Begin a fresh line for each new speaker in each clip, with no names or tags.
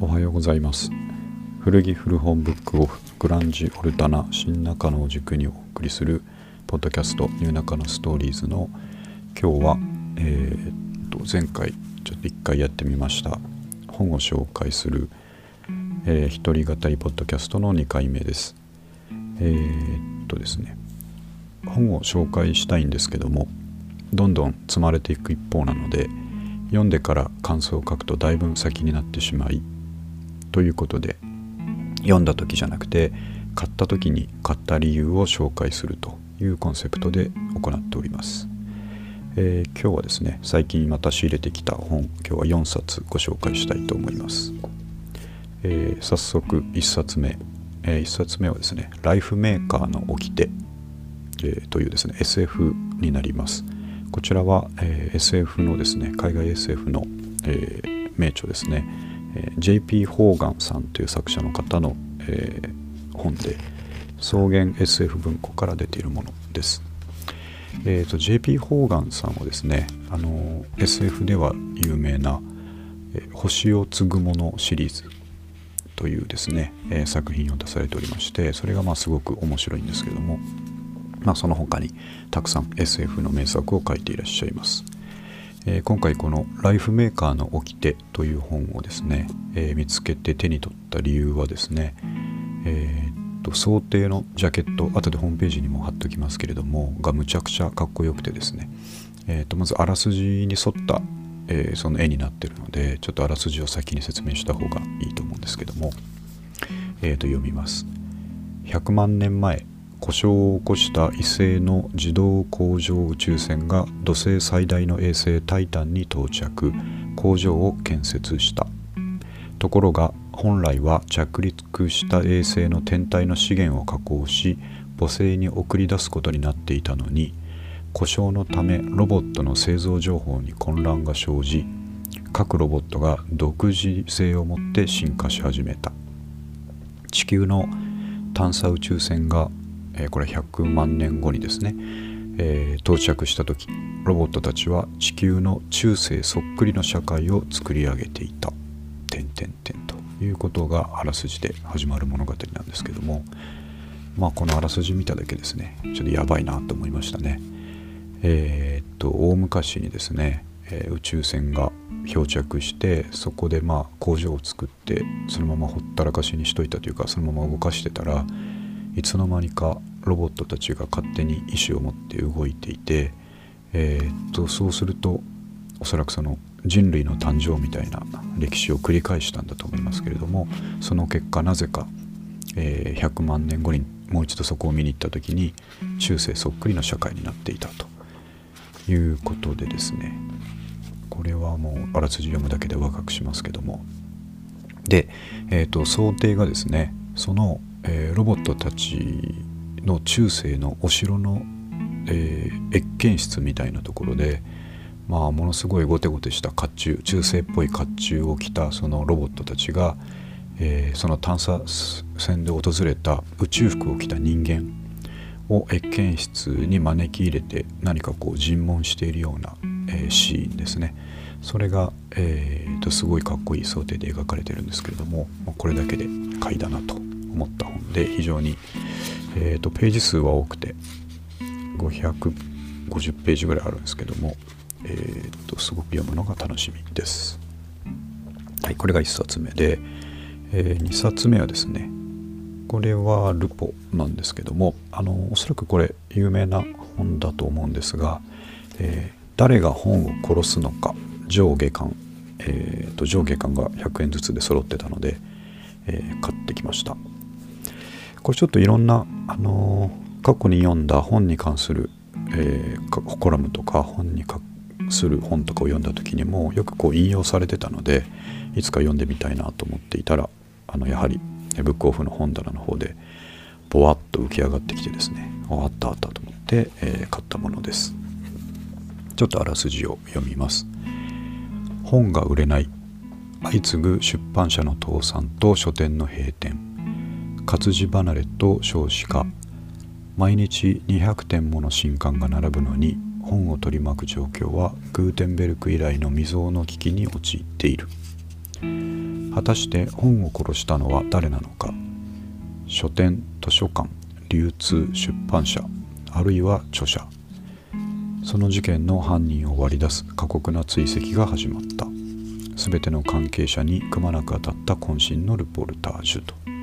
おはようございます。古着古本ブックオフグランジオルタナ新中野を軸にお送りするポッドキャストニューナカのストーリーズの今日は、えー、と前回ちょっと一回やってみました。本を紹介する、えー、一人語りポッドキャストの2回目です。えー、っとですね。本を紹介したいんですけどもどんどん積まれていく一方なので読んでから感想を書くとだいぶ先になってしまいということで読んだ時じゃなくて買った時に買った理由を紹介するというコンセプトで行っております、えー、今日はですね最近また仕入れてきた本今日は4冊ご紹介したいと思います、えー、早速1冊目、えー、1冊目はですね「ライフメーカーの掟」えー、というですね SF になります。こちらは、え、SF のですね海外 SF の、え、名著ですね、えー、JP ホーガンさんという作者の方の、えー、本で草原 SF 文庫から出ているものです。えーと、JP ホーガンさんはですねあの SF では有名な「えー、星を継ぐもの」シリーズというですね、えー、作品を出されておりましてそれがまあすごく面白いんですけどもまあ、その他にたくさん SF の名作を書いていらっしゃいます。え、今回この「ライフメーカーの掟」という本をですね、えー、見つけて手に取った理由はですね、えー、っと想定のジャケット後でホームページにも貼っておきますけれどもがむちゃくちゃかっこよくてですね、えー、っとまずあらすじに沿った、えその絵になってるのでちょっとあらすじを先に説明した方がいいと思うんですけども、えー、と読みます。100万年前故障を起こした異星の自動工場宇宙船が土星最大の衛星タイタンに到着。工場を建設した。ところが本来は着陸した衛星の天体の資源を加工し母星に送り出すことになっていたのに故障のためロボットの製造情報に混乱が生じ各ロボットが独自性を持って進化し始めた。地球の探査宇宙船がえー、これ100万年後にですね、えー、到着した時ロボットたちは地球の中世そっくりの社会を作り上げていた。点点点ということがあらすじで始まる物語なんですけどもまあこのあらすじ見ただけですねちょっとやばいなと思いましたね。えー、っと大昔にですね、え、宇宙船が漂着してそこでまあ工場を作ってそのままほったらかしにしといたというかそのまま動かしてたらいつの間にかロボットたちが勝手に意思を持って動いていて、えー、っとそうするとおそらくその人類の誕生みたいな歴史を繰り返したんだと思いますけれどもその結果なぜか、えー、100万年後にもう一度そこを見に行った時に中世そっくりの社会になっていたということでですね。これはもうあらすじ読むだけで若くしますけども。で、えーと想定がですねそのえー、ロボットたちの中世のお城の、えー、謁見室みたいなところで、まあ、ものすごいゴテゴテした甲冑中世っぽい甲冑を着たそのロボットたちが、えー、その探査船で訪れた宇宙服を着た人間を謁見室に招き入れて何かこう尋問しているような、えー、シーンですね。それが、えーと、すごいかっこいい想定で描かれてるんですけれどもこれだけで買いだなと思った本で非常に、えーと、ページ数は多くて550ページぐらいあるんですけども、えーと、すごく読むのが楽しみです。はい、これが1冊目で、えー、2冊目はですねこれはルポなんですけどもあのおそらくこれ有名な本だと思うんですが「えー、誰が本を殺すのか上下巻」えーと、上下巻が100円ずつで揃ってたので、えー、買ってきましたこれちょっといろんな、あのー、過去に読んだ本に関する、えー、コラムとか本に関する本とかを読んだ時にもよくこう引用されてたのでいつか読んでみたいなと思っていたらあのやはりブックオフの本棚の方でぼわっと浮き上がってきてですねあったあったと思って、えー、買ったものです。ちょっとあらすじを読みます。本が売れない。相次ぐ出版社の倒産と書店の閉店。活字離れと少子化。毎日200点もの新刊が並ぶのに本を取り巻く状況はグーテンベルク以来の未曾有の危機に陥っている。果たして本を殺したのは誰なのか。書店図書館流通出版社あるいは著者。その事件の犯人を割り出す過酷な追跡が始まった。全ての関係者にくまなく当たった渾身のルポルタージュと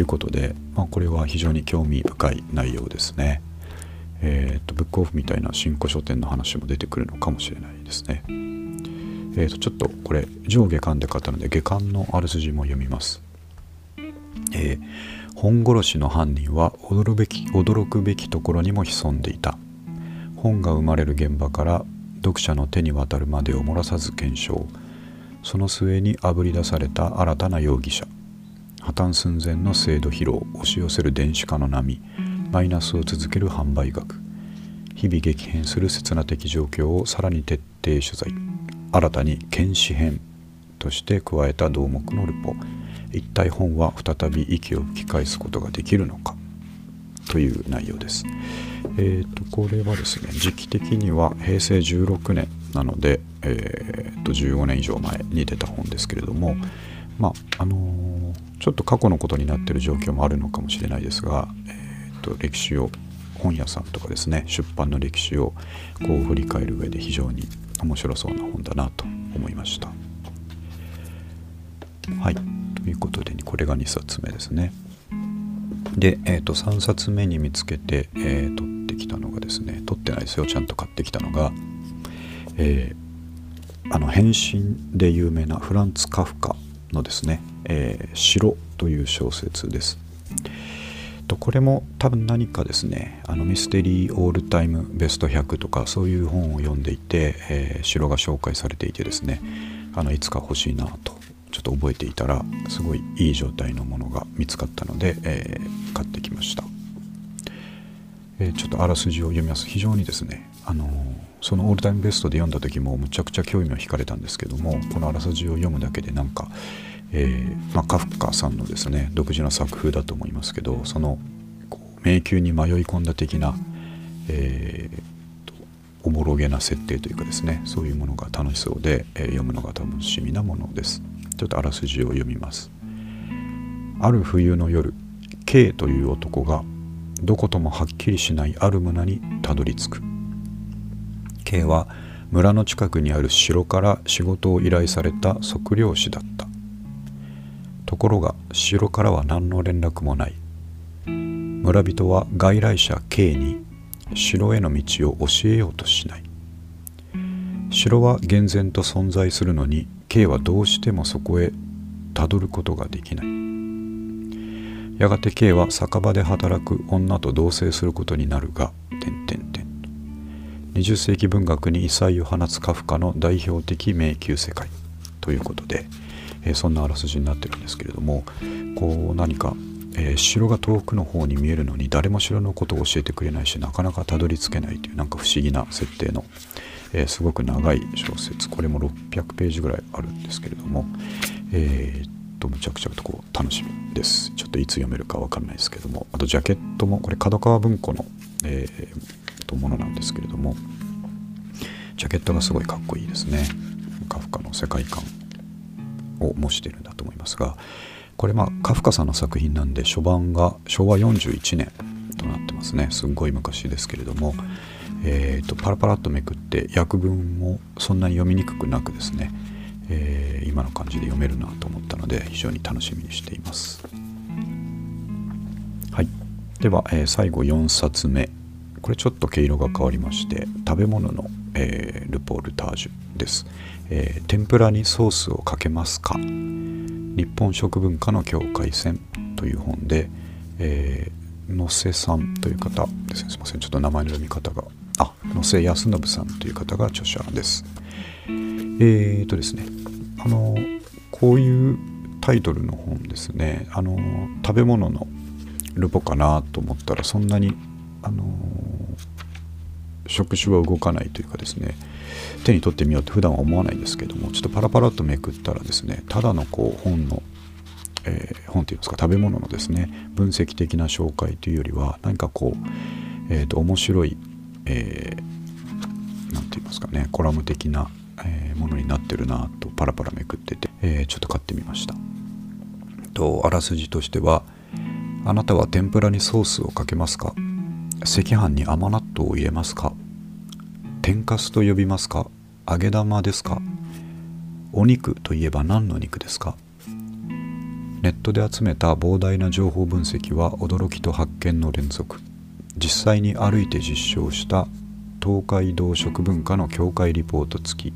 いうことで、まあ、これは非常に興味深い内容ですね。えーと、ブックオフみたいな新古書店の話も出てくるのかもしれないですね。えーと、ちょっとこれ上下巻で買ったので下巻のある筋も読みます。えー、本殺しの犯人は驚べき驚くべきところにも潜んでいた。本が生まれる現場から読者の手に渡るまでを漏らさず検証その末にあぶり出された新たな容疑者破綻寸前の制度疲労押し寄せる電子化の波マイナスを続ける販売額日々激変する刹那的状況をさらに徹底取材新たに検視編として加えた同目のルポ一体本は再び息を吹き返すことができるのかという内容です。えーと、これはですね時期的には平成16年なので、えーと、15年以上前に出た本ですけれどもまああのー、ちょっと過去のことになってる状況もあるのかもしれないですが、えーと、歴史を本屋さんとかですね出版の歴史をこう振り返る上で非常に面白そうな本だなと思いました。はいということでこれが2冊目ですね。で、えー、と3冊目に見つけて、えー、取ってきたのがですね取ってないですよちゃんと買ってきたのが、えー、あの変身で有名なフランツ・カフカのですね「えー、城」という小説です。とこれも多分何かですねあのミステリーオールタイムベスト100とかそういう本を読んでいて、えー、城が紹介されていてですねあのいつか欲しいなとちょっと覚えていたらすごいいい状態のものが見つかったので、えー、買ってきました、えー、ちょっとあらすじを読みます非常にですねあの、そのオールタイムベストで読んだ時もむちゃくちゃ興味を惹かれたんですけどもこのあらすじを読むだけでなんか、えー、まあ、カフカさんのですね独自の作風だと思いますけどその迷宮に迷い込んだ的な、えー、おぼろげな設定というかですねそういうものが楽しそうで、えー、読むのが楽しみなものです。ちょっとあらすじを読みます。ある冬の夜 K という男がどこともはっきりしないある村にたどり着く。K は村の近くにある城から仕事を依頼された測量士だった。ところが城からは何の連絡もない。村人は外来者 K に城への道を教えようとしない。城は厳然と存在するのに K はどうしてもそこへたどることができない。やがて K は酒場で働く女と同棲することになるが点々点20世紀文学に異彩を放つカフカの代表的迷宮世界ということで、え、そんなあらすじになってるんですけれどもこう何か、え、城が遠くの方に見えるのに誰も城のことを教えてくれないしなかなかたどり着けないというなんか不思議な設定のえ、すごく長い小説。これも600ページぐらいあるんですけれどもえー、っとむちゃくちゃとこう楽しみです。ちょっといつ読めるか分かんないですけどもあとジャケットもこれ角川文庫の、えー、とものなんですけれどもジャケットがすごいかっこいいですね。カフカの世界観。を模しているんだと思いますがこれまあカフカさんの作品なんで初版が昭和41年となってますね。すんごい昔ですけれどもえーと、パラパラっとめくって訳文もそんなに読みにくくなくですね、えー、今の感じで読めるなと思ったので非常に楽しみにしています。はい、では、えー、最後4冊目。これちょっと毛色が変わりまして食べ物の、えー、ルポルタージュです、えー、天ぷらにソースをかけますか？日本食文化の境界線という本で、えー、野瀬さんという方ですね。すいません。ちょっと名前の読み方が。あ野瀬康信さんという方が著者です。えーとですね。あのこういうタイトルの本ですね。あの食べ物のルポかなと思ったらそんなにあの触手は動かないというかですね手に取ってみようって普段は思わないんですけどもちょっとパラパラっとめくったらですねただのこう本の、えー、本っていうんですか食べ物のですね分析的な紹介というよりは何かこう、えーと面白いえー、て言いますかねコラム的な、えー、ものになってるなとパラパラめくっててえー、ちょっと買ってみました。とあらすじとしてはあなたは天ぷらにソースをかけますか？赤飯に甘納豆を入れますか？天かすと呼びますか？揚げ玉ですか？お肉といえば何の肉ですか？ネットで集めた膨大な情報分析は驚きと発見の連続。実際に歩いて実証した東海道食文化の境界リポート付き。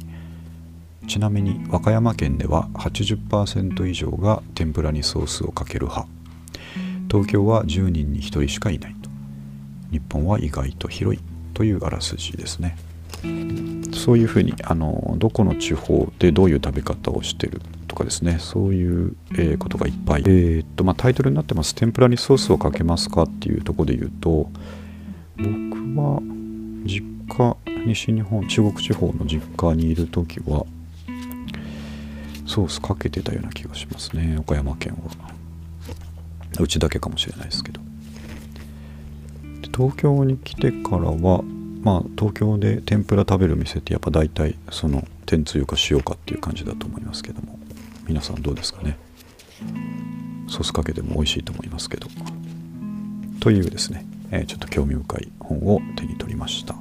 ちなみに和歌山県では80%以上が天ぷらにソースをかける派。東京は10人に1人しかいない。日本は意外と広いというあらすじですね。そういうふうにあのどこの地方でどういう食べ方をしてるとかですね。そういう、え、ことがいっぱい、えー、っとまあ、タイトルになってます「天ぷらにソースをかけますか?」っていうとこで言うと僕は実家西日本中国地方の実家にいる時はソースかけてたような気がしますね。岡山県は。うちだけかもしれないですけど。東京に来てからはまあ東京で天ぷら食べる店ってやっぱ大体その天つゆか塩かっていう感じだと思いますけども。皆さんどうですかね。ソースかけても美味しいと思いますけど。というですね、えー、ちょっと興味深い本を手に取りました。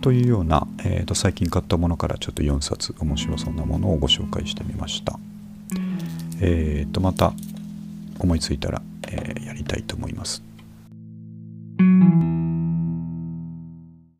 というような、えーと、最近買ったものからちょっと4冊面白そうなものをご紹介してみました。えっ、ー、とまた思いついたら、えー、やりたいと思います。